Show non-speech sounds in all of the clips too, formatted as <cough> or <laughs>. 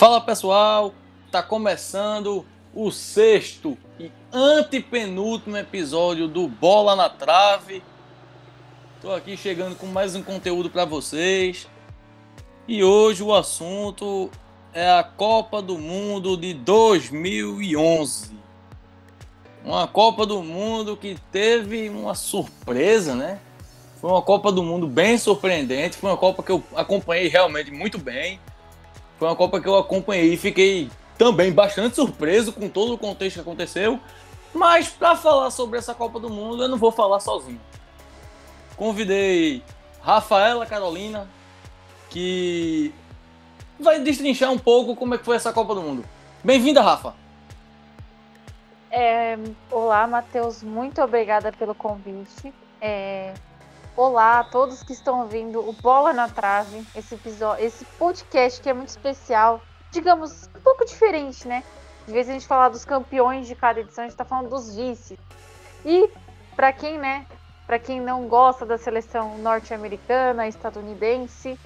Fala pessoal, tá começando o sexto e antepenúltimo episódio do Bola na Trave. Tô aqui chegando com mais um conteúdo para vocês. E hoje o assunto é a Copa do Mundo de 2011. Uma Copa do Mundo que teve uma surpresa, né? Foi uma Copa do Mundo bem surpreendente. Foi uma Copa que eu acompanhei realmente muito bem. Foi uma Copa que eu acompanhei e fiquei também bastante surpreso com todo o contexto que aconteceu. Mas para falar sobre essa Copa do Mundo, eu não vou falar sozinho. Convidei Rafaela Carolina, que vai destrinchar um pouco como é que foi essa Copa do Mundo. Bem-vinda, Rafa. É, olá, Matheus. Muito obrigada pelo convite. É, olá a todos que estão ouvindo o Bola na Trave, esse episódio, esse podcast que é muito especial, digamos, um pouco diferente, né? De vez a gente falar dos campeões de cada edição, a gente está falando dos vices. E para quem, né, para quem não gosta da seleção norte-americana, estadunidense,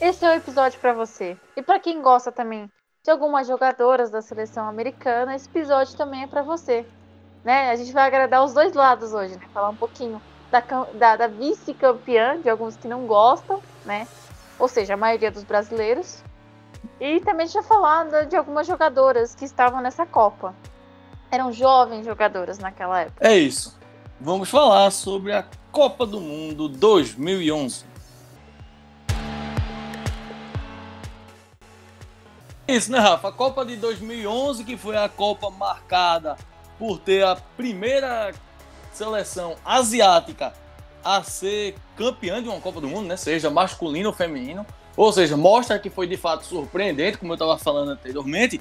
esse é o episódio para você. E para quem gosta também de algumas jogadoras da seleção americana, esse episódio também é para você. Né? A gente vai agradar os dois lados hoje, né? Falar um pouquinho da, da, da vice-campeã, de alguns que não gostam, né? Ou seja, a maioria dos brasileiros. E também já falar de algumas jogadoras que estavam nessa Copa. Eram jovens jogadoras naquela época. É isso. Vamos falar sobre a Copa do Mundo 2011. Isso, né, Rafa? A Copa de 2011, que foi a Copa marcada por ter a primeira seleção asiática a ser campeã de uma Copa do Mundo, né? Seja masculino ou feminino. Ou seja, mostra que foi de fato surpreendente, como eu estava falando anteriormente.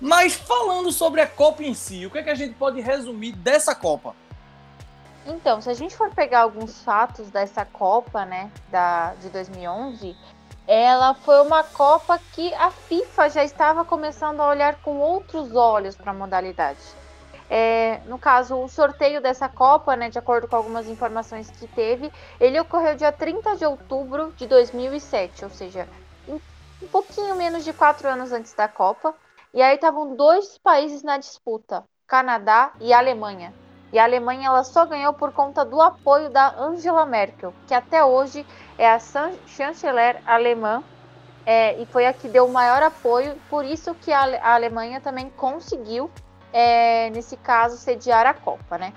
Mas falando sobre a Copa em si, o que, é que a gente pode resumir dessa Copa? Então, se a gente for pegar alguns fatos dessa Copa, né, da, de 2011, ela foi uma Copa que a FIFA já estava começando a olhar com outros olhos para a modalidade. É, no caso, o sorteio dessa Copa, né, de acordo com algumas informações que teve, ele ocorreu dia 30 de outubro de 2007, ou seja, um pouquinho menos de quatro anos antes da Copa. E aí estavam dois países na disputa, Canadá e Alemanha. E a Alemanha ela só ganhou por conta do apoio da Angela Merkel, que até hoje é a chanceler alemã é, e foi a que deu o maior apoio. Por isso que a, a Alemanha também conseguiu, é, nesse caso, sediar a Copa, né?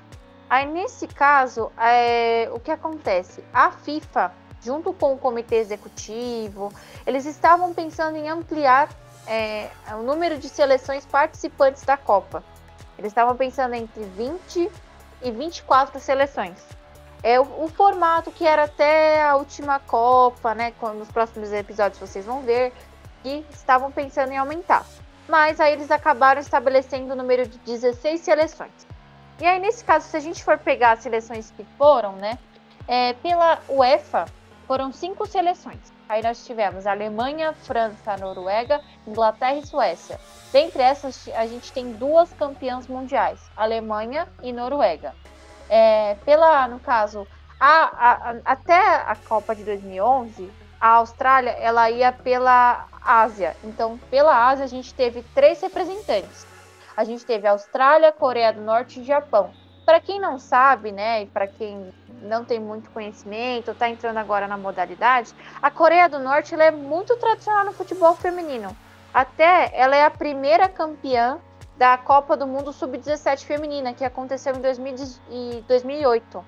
Aí nesse caso, é, o que acontece? A FIFA, junto com o comitê executivo, eles estavam pensando em ampliar é, o número de seleções participantes da Copa. Eles estavam pensando entre 20 e 24 seleções. É o, o, formato que era até a última Copa, né? Nos próximos episódios vocês vão ver que estavam pensando em aumentar. Mas aí eles acabaram estabelecendo o número de 16 seleções. E aí, nesse caso, se a gente for pegar as seleções que foram, né? É, pela UEFA, foram cinco seleções. Aí nós tivemos Alemanha, França, Noruega, Inglaterra e Suécia. Dentre essas, a gente tem duas campeãs mundiais, Alemanha e Noruega. É, pela, no caso, a, a, até a Copa de 2011, a Austrália ela ia pela Ásia. Então, pela Ásia, a gente teve três representantes. A gente teve Austrália, Coreia do Norte e Japão. Para quem não sabe, né, e para quem não tem muito conhecimento, está entrando agora na modalidade, a Coreia do Norte é muito tradicional no futebol feminino. Até ela é a primeira campeã da Copa do Mundo Sub-17 feminina, que aconteceu em 2008.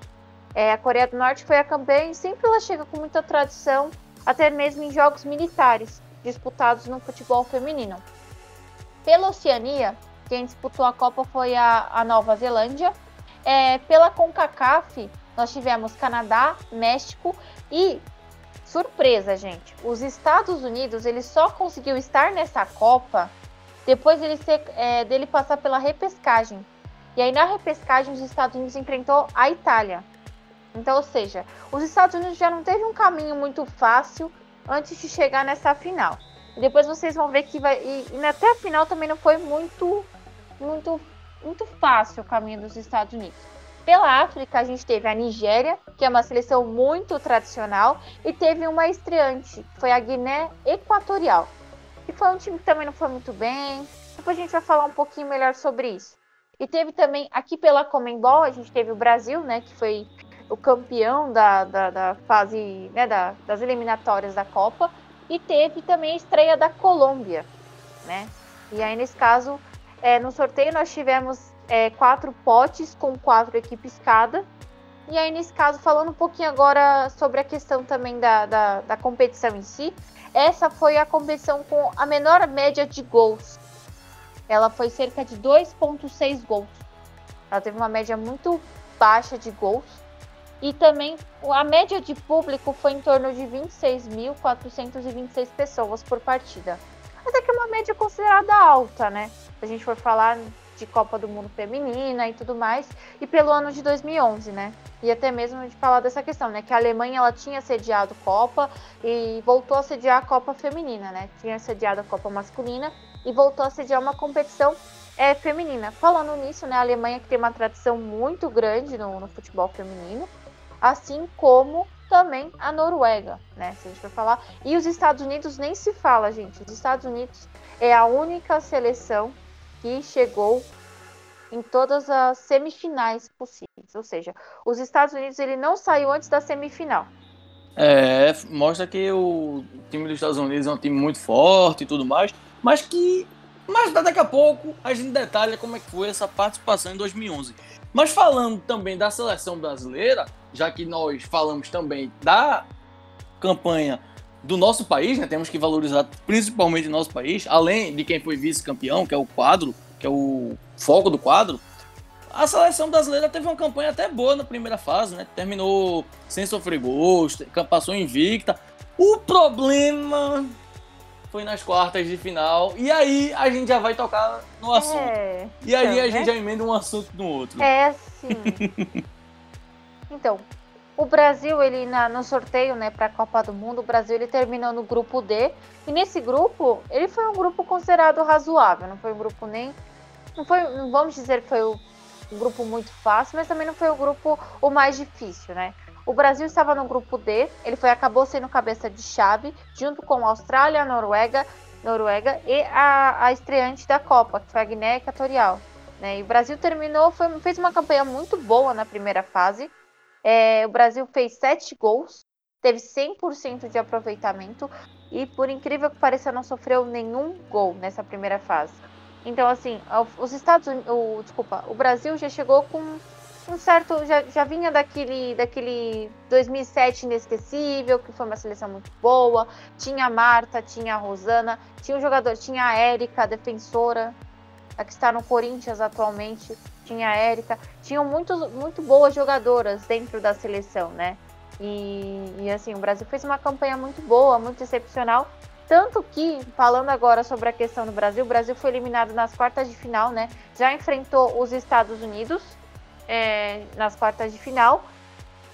É, a Coreia do Norte foi a campeã e sempre ela chega com muita tradição, até mesmo em jogos militares disputados no futebol feminino. Pela Oceania, quem disputou a Copa foi a, a Nova Zelândia. É, pela CONCACAF, nós tivemos Canadá, México e surpresa, gente. Os Estados Unidos ele só conseguiu estar nessa Copa depois dele, ser, é, dele passar pela repescagem. E aí na repescagem os Estados Unidos enfrentou a Itália. Então, ou seja, os Estados Unidos já não teve um caminho muito fácil antes de chegar nessa final. E depois vocês vão ver que vai e, e até a final também não foi muito muito muito fácil o caminho dos Estados Unidos. Pela África, a gente teve a Nigéria, que é uma seleção muito tradicional, e teve uma estreante, foi a Guiné Equatorial. E foi um time que também não foi muito bem. Depois a gente vai falar um pouquinho melhor sobre isso. E teve também, aqui pela Comembol, a gente teve o Brasil, né? Que foi o campeão da, da, da fase, né, da, das eliminatórias da Copa. E teve também a estreia da Colômbia, né? E aí, nesse caso, é, no sorteio nós tivemos é, quatro potes com quatro equipes cada. E aí, nesse caso, falando um pouquinho agora sobre a questão também da, da, da competição em si, essa foi a competição com a menor média de gols. Ela foi cerca de 2,6 gols. Ela teve uma média muito baixa de gols. E também a média de público foi em torno de 26.426 pessoas por partida. Até que é uma média considerada alta, né? Se a gente for falar de Copa do Mundo Feminina e tudo mais, e pelo ano de 2011, né? E até mesmo de falar dessa questão, né? Que a Alemanha ela tinha sediado Copa e voltou a sediar a Copa Feminina, né? Tinha sediado a Copa Masculina e voltou a sediar uma competição é, feminina. Falando nisso, né? A Alemanha que tem uma tradição muito grande no, no futebol feminino, assim como também a Noruega, né? Se a gente for falar. E os Estados Unidos nem se fala, gente. Os Estados Unidos é a única seleção que chegou em todas as semifinais possíveis. Ou seja, os Estados Unidos ele não saiu antes da semifinal. É, mostra que o time dos Estados Unidos é um time muito forte e tudo mais, mas que mas daqui a pouco a gente detalha como é que foi essa participação em 2011. Mas falando também da seleção brasileira, já que nós falamos também da campanha do nosso país, né? Temos que valorizar principalmente o nosso país, além de quem foi vice-campeão, que é o quadro, que é o foco do quadro. A seleção brasileira teve uma campanha até boa na primeira fase, né? Terminou sem sofrer gols, passou invicta. O problema foi nas quartas de final. E aí a gente já vai tocar no assunto. É, e aí então, a gente né? já emenda um assunto no outro. É, sim. <laughs> então, o Brasil, ele na, no sorteio, né, para a Copa do Mundo, o Brasil ele terminou no grupo D. E nesse grupo, ele foi um grupo considerado razoável. Não foi um grupo nem, não foi, vamos dizer que foi um grupo muito fácil, mas também não foi o grupo o mais difícil, né? O Brasil estava no grupo D. Ele foi acabou sendo cabeça de chave, junto com a Austrália, a Noruega, Noruega e a, a estreante da Copa, que foi a Guiné Equatorial. Né? E o Brasil terminou, foi, fez uma campanha muito boa na primeira fase é, o Brasil fez sete gols, teve 100% de aproveitamento e, por incrível que pareça, não sofreu nenhum gol nessa primeira fase. Então, assim, os Estados Unidos, o, desculpa, o Brasil já chegou com um certo, já, já vinha daquele, daquele 2007 inesquecível, que foi uma seleção muito boa. Tinha a Marta, tinha a Rosana, tinha um jogador, tinha a Érica, defensora, a que está no Corinthians atualmente tinha a Érica, tinham muitos, muito boas jogadoras dentro da seleção, né? E, e, assim, o Brasil fez uma campanha muito boa, muito excepcional. Tanto que, falando agora sobre a questão do Brasil, o Brasil foi eliminado nas quartas de final, né? Já enfrentou os Estados Unidos é, nas quartas de final.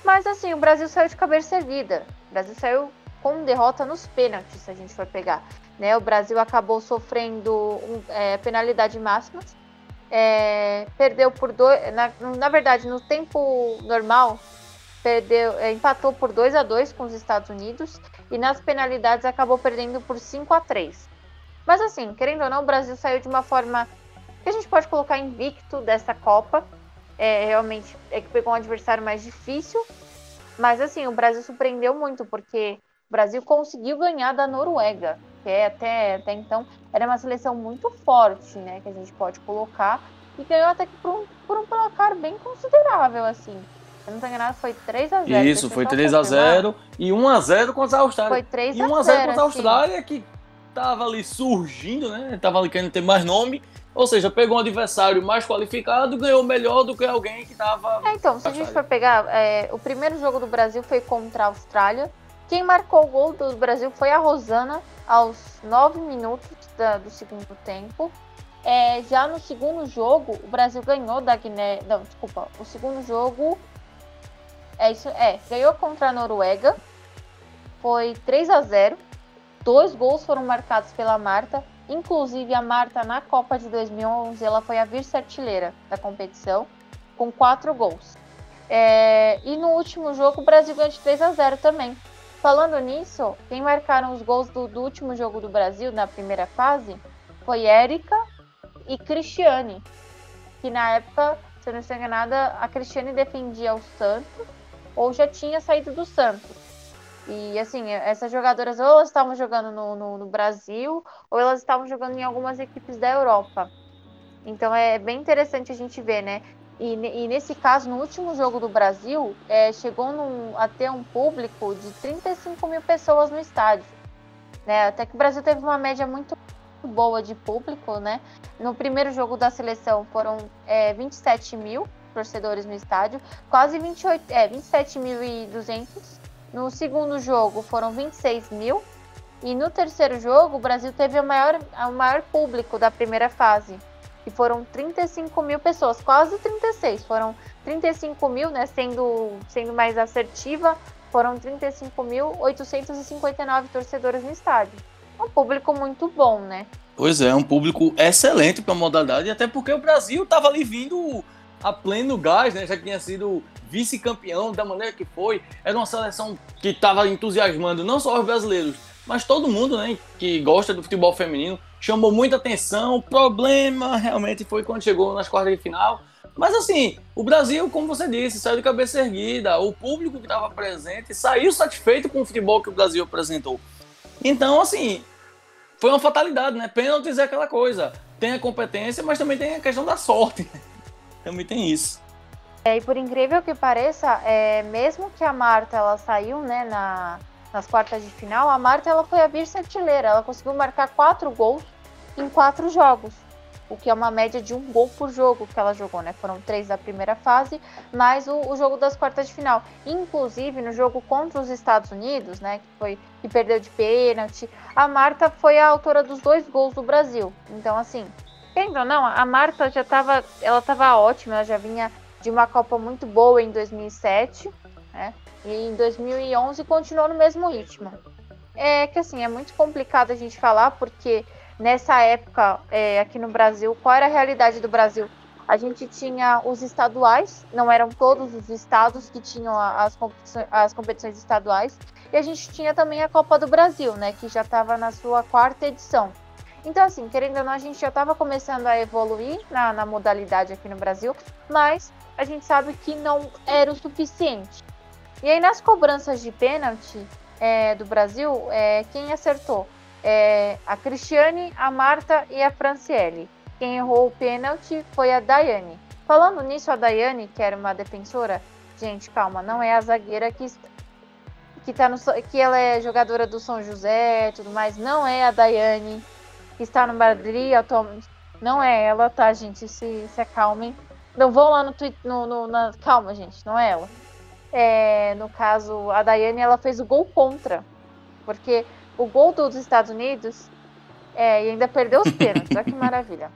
Mas assim, o Brasil saiu de cabeça erguida. O Brasil saiu com derrota nos pênaltis, se a gente for pegar. Né? O Brasil acabou sofrendo um, é, penalidade máxima é, perdeu por dois. Na, na verdade, no tempo normal, perdeu, é, empatou por 2 a 2 com os Estados Unidos e nas penalidades acabou perdendo por 5 a 3 Mas assim, querendo ou não, o Brasil saiu de uma forma que a gente pode colocar invicto dessa Copa. É, realmente é que pegou um adversário mais difícil. Mas assim, o Brasil surpreendeu muito, porque o Brasil conseguiu ganhar da Noruega que até, até então era uma seleção muito forte, né? Que a gente pode colocar. E ganhou até que por um, por um placar bem considerável, assim. Se não tô enganado, foi 3x0. Isso, foi 3x0 e 1x0 contra a Austrália. Foi 3x0. E 1x0 contra a assim. Austrália, que tava ali surgindo, né? Tava ali querendo ter mais nome. Ou seja, pegou um adversário mais qualificado e ganhou melhor do que alguém que tava. É, então, se a gente for pegar, é, o primeiro jogo do Brasil foi contra a Austrália. Quem marcou o gol do Brasil foi a Rosana, aos 9 minutos da, do segundo tempo. É, já no segundo jogo, o Brasil ganhou da Guiné. Não, desculpa. O segundo jogo. É isso. É, ganhou contra a Noruega. Foi 3 a 0 Dois gols foram marcados pela Marta. Inclusive, a Marta, na Copa de 2011, ela foi a vice-artilheira da competição, com quatro gols. É, e no último jogo, o Brasil ganhou de 3 a 0 também. Falando nisso, quem marcaram os gols do, do último jogo do Brasil na primeira fase foi Érica e Cristiane, que na época, se eu não estou enganada, a Cristiane defendia o Santos ou já tinha saído do Santos. E assim, essas jogadoras ou elas estavam jogando no, no, no Brasil ou elas estavam jogando em algumas equipes da Europa. Então é bem interessante a gente ver, né? E, e, nesse caso, no último jogo do Brasil, é, chegou num, a ter um público de 35 mil pessoas no estádio. Né? Até que o Brasil teve uma média muito boa de público, né? No primeiro jogo da seleção foram é, 27 mil torcedores no estádio, quase 28, é, 27.200. No segundo jogo foram 26 mil. E no terceiro jogo, o Brasil teve o maior, o maior público da primeira fase, que foram 35 mil pessoas, quase 36. Foram 35 mil, né, sendo, sendo mais assertiva, foram 35.859 torcedores no estádio. Um público muito bom, né? Pois é, um público excelente para a modalidade, até porque o Brasil estava ali vindo a pleno gás, né? Já tinha sido vice-campeão da maneira que foi. Era uma seleção que estava entusiasmando não só os brasileiros, mas todo mundo, né? Que gosta do futebol feminino chamou muita atenção. O problema realmente foi quando chegou nas quartas de final. Mas assim, o Brasil, como você disse, saiu de cabeça erguida. O público que estava presente saiu satisfeito com o futebol que o Brasil apresentou. Então, assim, foi uma fatalidade, né? Pênaltis é aquela coisa. Tem a competência, mas também tem a questão da sorte. <laughs> também tem isso. É, e por incrível que pareça, é, mesmo que a Marta ela saiu né, na, nas quartas de final, a Marta ela foi a vice-artilheira. Ela conseguiu marcar quatro gols em quatro jogos, o que é uma média de um gol por jogo que ela jogou, né? Foram três da primeira fase, mais o, o jogo das quartas de final. Inclusive no jogo contra os Estados Unidos, né? Que foi que perdeu de pênalti, a Marta foi a autora dos dois gols do Brasil. Então assim, querendo ou não, a Marta já estava, ela estava ótima, ela já vinha de uma Copa muito boa em 2007, né? E em 2011 continuou no mesmo ritmo. É que assim, é muito complicado a gente falar, porque nessa época, é, aqui no Brasil, qual era a realidade do Brasil? A gente tinha os estaduais, não eram todos os estados que tinham as competições, as competições estaduais, e a gente tinha também a Copa do Brasil, né, que já estava na sua quarta edição. Então, assim, querendo ou não, a gente já estava começando a evoluir na, na modalidade aqui no Brasil, mas a gente sabe que não era o suficiente. E aí nas cobranças de pênalti é, do Brasil, é, quem acertou? É, a Cristiane, a Marta e a Franciele. Quem errou o pênalti foi a Daiane. Falando nisso, a Daiane, que era uma defensora, gente, calma, não é a zagueira que que tá no que ela é jogadora do São José, tudo mais, não é a Daiane que está no Madrid. Não é ela, tá, gente? Se, se acalmem. Não vão lá no Twitter. No, no, na... Calma, gente, não é ela. É, no caso, a Daiane ela fez o gol contra. Porque o gol dos Estados Unidos é, e ainda perdeu os pênaltis. Olha que <laughs> maravilha.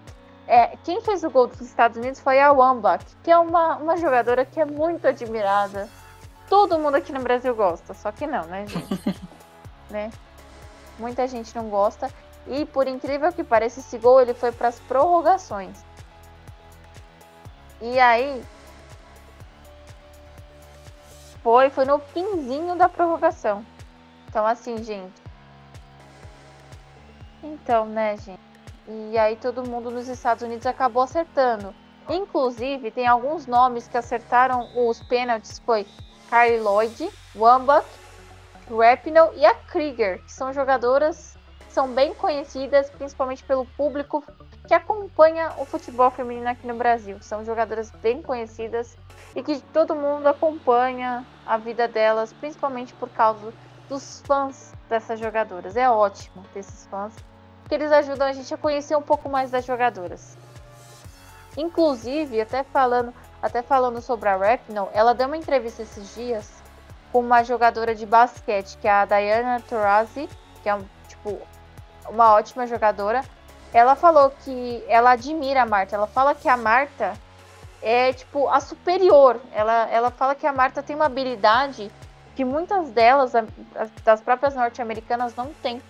É, quem fez o gol dos Estados Unidos foi a Wambach, que é uma, uma jogadora que é muito admirada. Todo mundo aqui no Brasil gosta, só que não, né, gente? <laughs> né? Muita gente não gosta. E por incrível que pareça, esse gol ele foi para as prorrogações. E aí foi, foi no finzinho da prorrogação. Então assim, gente. Então, né, gente? E aí todo mundo nos Estados Unidos acabou acertando. Inclusive, tem alguns nomes que acertaram os pênaltis, foi Carly Lloyd, Wambach, Rapinoe e a Krieger, que são jogadoras são bem conhecidas, principalmente pelo público que acompanha o futebol feminino aqui no Brasil. São jogadoras bem conhecidas e que todo mundo acompanha a vida delas, principalmente por causa dos fãs dessas jogadoras. É ótimo ter esses fãs, porque eles ajudam a gente a conhecer um pouco mais das jogadoras. Inclusive, até falando, até falando sobre a Rapinoe, ela deu uma entrevista esses dias com uma jogadora de basquete, que é a Diana Taurasi, que é tipo uma ótima jogadora. Ela falou que ela admira a Marta. Ela fala que a Marta é tipo a superior. Ela, ela fala que a Marta tem uma habilidade que muitas delas, das próprias norte-americanas, não tem.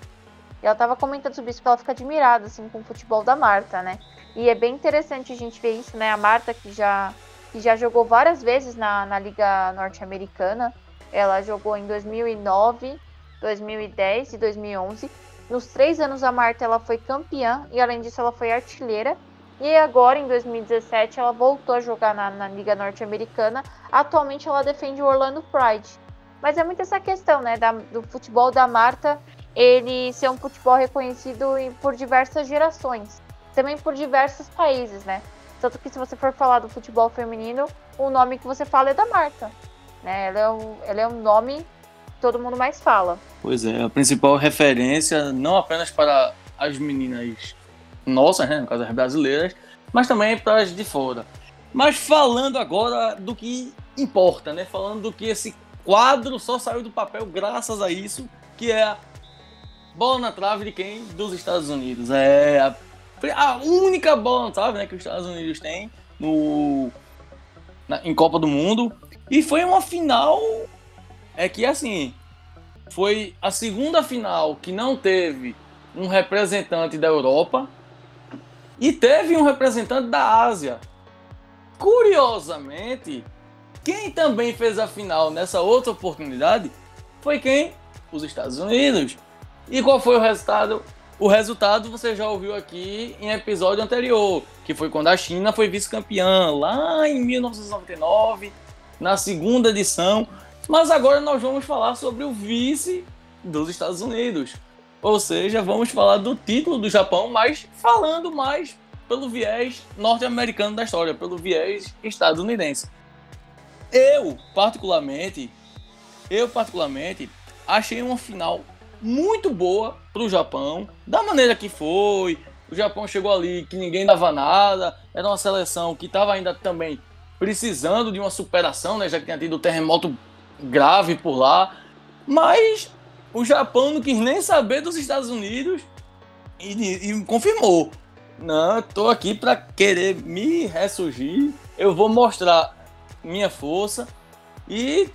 E ela estava comentando sobre isso, porque ela fica admirada assim, com o futebol da Marta, né? E é bem interessante a gente ver isso, né? A Marta, que já, que já jogou várias vezes na, na Liga Norte-Americana, Ela jogou em 2009, 2010 e 2011. Nos três anos a Marta ela foi campeã e além disso ela foi artilheira. E agora em 2017 ela voltou a jogar na, na Liga Norte-Americana. Atualmente ela defende o Orlando Pride. Mas é muito essa questão, né, da, do futebol da Marta, ele ser um futebol reconhecido por diversas gerações, também por diversos países, né? Tanto que se você for falar do futebol feminino, o nome que você fala é da Marta. Né? Ela, é um, ela é um nome todo mundo mais fala. Pois é, a principal referência, não apenas para as meninas nossas, né, no caso as brasileiras, mas também para as de fora. Mas falando agora do que importa, né? Falando do que esse quadro só saiu do papel graças a isso, que é a bola na trave de quem? Dos Estados Unidos. É a a única bola, sabe, né, que os Estados Unidos têm no, na, em Copa do Mundo. E foi uma final é que assim foi a segunda final que não teve um representante da Europa e teve um representante da Ásia. Curiosamente, quem também fez a final nessa outra oportunidade foi quem? Os Estados Unidos. E qual foi o resultado? O resultado você já ouviu aqui em episódio anterior, que foi quando a China foi vice-campeã, lá em 1999, na segunda edição. Mas agora nós vamos falar sobre o vice dos Estados Unidos. Ou seja, vamos falar do título do Japão, mas falando mais pelo viés norte-americano da história, pelo viés estadunidense. Eu, particularmente, eu particularmente achei uma final muito boa para o Japão, da maneira que foi. O Japão chegou ali que ninguém dava nada, era uma seleção que estava ainda também precisando de uma superação, né? Já que tinha tido um terremoto grave por lá. Mas o Japão não quis nem saber dos Estados Unidos e, e confirmou. Não, estou aqui para querer me ressurgir. Eu vou mostrar minha força e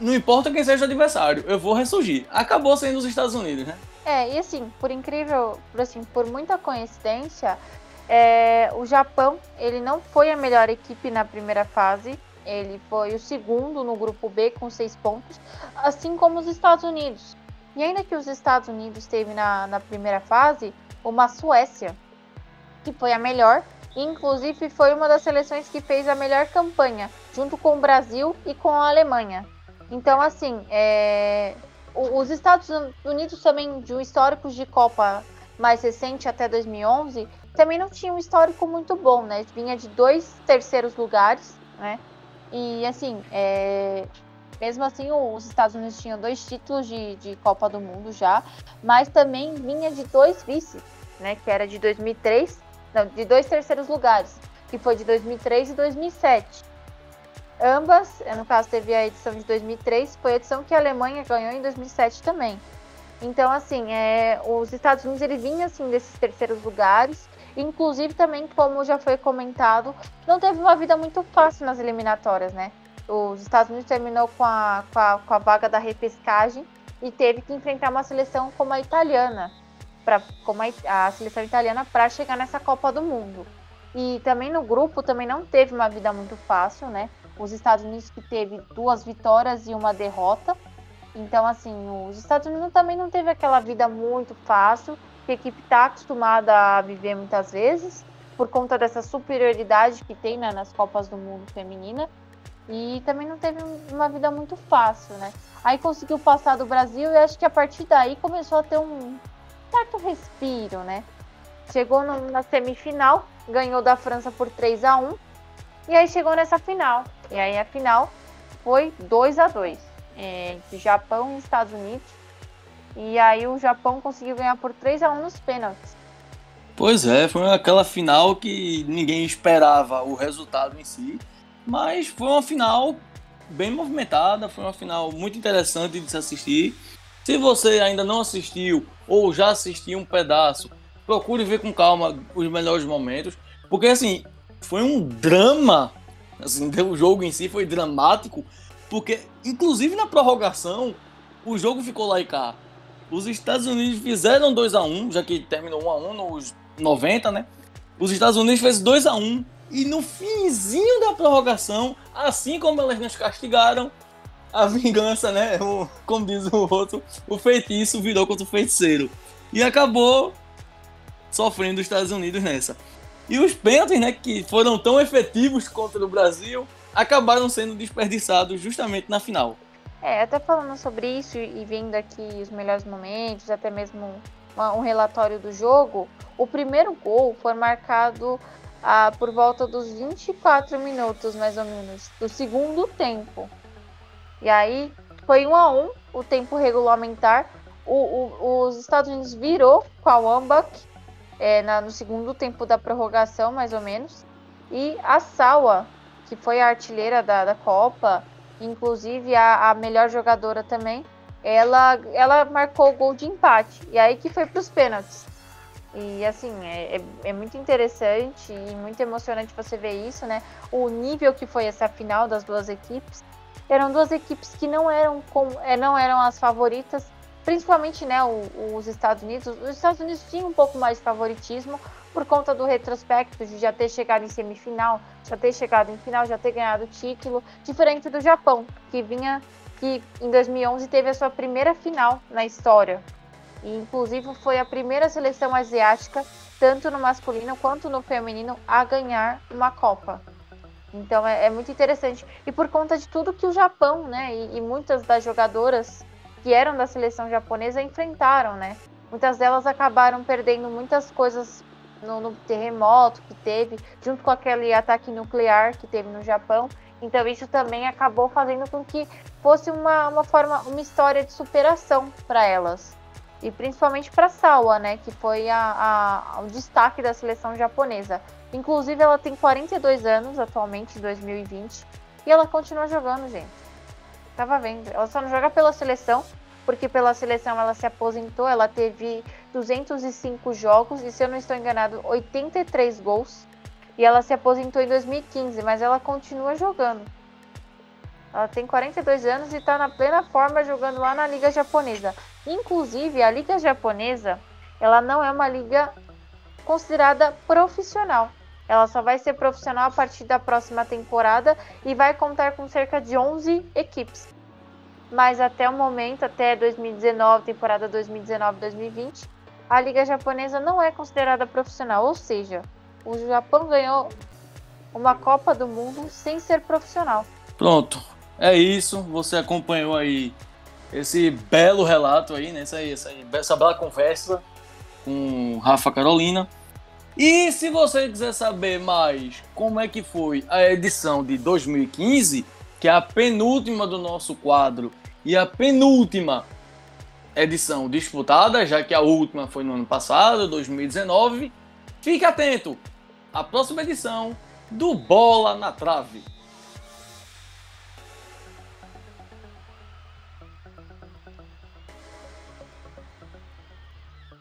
não importa quem seja o adversário, eu vou ressurgir. Acabou sendo os Estados Unidos, né? É, e assim, por incrível, por, assim, por muita coincidência, é, o Japão, ele não foi a melhor equipe na primeira fase, ele foi o segundo no grupo B com seis pontos, assim como os Estados Unidos. E ainda que os Estados Unidos teve na, na primeira fase uma Suécia, que foi a melhor, inclusive foi uma das seleções que fez a melhor campanha, junto com o Brasil e com a Alemanha. Então, assim, é... os Estados Unidos também, de um histórico de Copa mais recente, até 2011, também não tinha um histórico muito bom, né? Vinha de dois terceiros lugares, né? E, assim, é... mesmo assim, os Estados Unidos tinham dois títulos de, de Copa do Mundo já, mas também vinha de dois vices, né? Que era de 2003, não, de dois terceiros lugares, que foi de 2003 e 2007. Ambas, no caso teve a edição de 2003, foi a edição que a Alemanha ganhou em 2007 também. Então, assim, é, os Estados Unidos ele vinha assim desses terceiros lugares, inclusive também, como já foi comentado, não teve uma vida muito fácil nas eliminatórias, né? Os Estados Unidos terminou com a, com a, com a vaga da repescagem e teve que enfrentar uma seleção como a italiana, pra, como a, a seleção italiana, para chegar nessa Copa do Mundo. E também no grupo também não teve uma vida muito fácil, né? os Estados Unidos que teve duas vitórias e uma derrota. Então, assim, os Estados Unidos também não teve aquela vida muito fácil, que a equipe está acostumada a viver muitas vezes, por conta dessa superioridade que tem né, nas Copas do Mundo feminina. E também não teve uma vida muito fácil, né? Aí conseguiu passar do Brasil e acho que a partir daí começou a ter um certo respiro, né? Chegou no, na semifinal, ganhou da França por 3 a 1 e aí chegou nessa final. E aí a final foi 2 a 2 é, entre Japão e Estados Unidos. E aí o Japão conseguiu ganhar por 3 a 1 nos pênaltis. Pois é, foi aquela final que ninguém esperava o resultado em si, mas foi uma final bem movimentada, foi uma final muito interessante de se assistir. Se você ainda não assistiu ou já assistiu um pedaço, procure ver com calma os melhores momentos, porque assim, foi um drama Assim, <laughs> o jogo em si foi dramático, porque, inclusive na prorrogação, o jogo ficou lá e cá. Os Estados Unidos fizeram 2 a 1 já que terminou 1 a 1 nos 90, né? Os Estados Unidos fez 2 a 1 e no finzinho da prorrogação, assim como elas nos castigaram, a vingança, né? <laughs> O, como diz o outro, o feitiço virou contra o feiticeiro. E acabou sofrendo os Estados Unidos nessa. E os pênaltis, né, que foram tão efetivos contra o Brasil, acabaram sendo desperdiçados justamente na final. É, até falando sobre isso e vendo aqui os melhores momentos, até mesmo um relatório do jogo, o primeiro gol foi marcado ah, por volta dos 24 minutos, mais ou menos, do segundo tempo. E aí foi um a um o tempo regulamentar. O, o, os Estados Unidos virou com a Wambach é, na, no segundo tempo da prorrogação, mais ou menos. E a Sawa, que foi a artilheira da, da Copa, inclusive a, a melhor jogadora também, ela, ela marcou o gol de empate. E aí que foi para os pênaltis. E assim, é, é, é, muito interessante e muito emocionante você ver isso, né? O nível que foi essa final das duas equipes. Eram duas equipes que não eram, com, é, não eram as favoritas, principalmente né, o, os Estados Unidos. Os Estados Unidos tinham um pouco mais de favoritismo por conta do retrospecto de já ter chegado em semifinal, já ter chegado em final, já ter ganhado título, diferente do Japão, que vinha que em 2011 teve a sua primeira final na história. E inclusive foi a primeira seleção asiática, tanto no masculino quanto no feminino, a ganhar uma Copa. Então é, é muito interessante. E por conta de tudo que o Japão, né, e, e muitas das jogadoras que eram da seleção japonesa enfrentaram, né? Muitas delas acabaram perdendo muitas coisas no, no, terremoto que teve, junto com aquele ataque nuclear que teve no Japão. Então isso também acabou fazendo com que fosse uma, uma forma, uma história de superação para elas. E principalmente para Sawa, né, que foi a, a, o destaque da seleção japonesa. Inclusive ela tem 42 anos atualmente, em 2020, e ela continua jogando, gente. Tava vendo. Ela só não joga pela seleção, porque pela seleção ela se aposentou, ela teve 205 jogos e se eu não estou enganado, 83 gols. E ela se aposentou em 2015, mas ela continua jogando. Ela tem 42 anos e está na plena forma jogando lá na liga japonesa. Inclusive, a liga japonesa, ela não é uma liga considerada profissional. Ela só vai ser profissional a partir da próxima temporada e vai contar com cerca de 11 equipes mas até o momento, até 2019, temporada 2019-2020, a liga japonesa não é considerada profissional, ou seja, o Japão ganhou uma Copa do Mundo sem ser profissional. Pronto, é isso. Você acompanhou aí esse belo relato aí, né? Essa, aí, essa, aí, essa bela conversa com Rafa Carolina. E se você quiser saber mais como é que foi a edição de 2015, que é a penúltima do nosso quadro e a penúltima edição disputada, já que a última foi no ano passado, 2019. Fique atento! A próxima edição do Bola na Trave.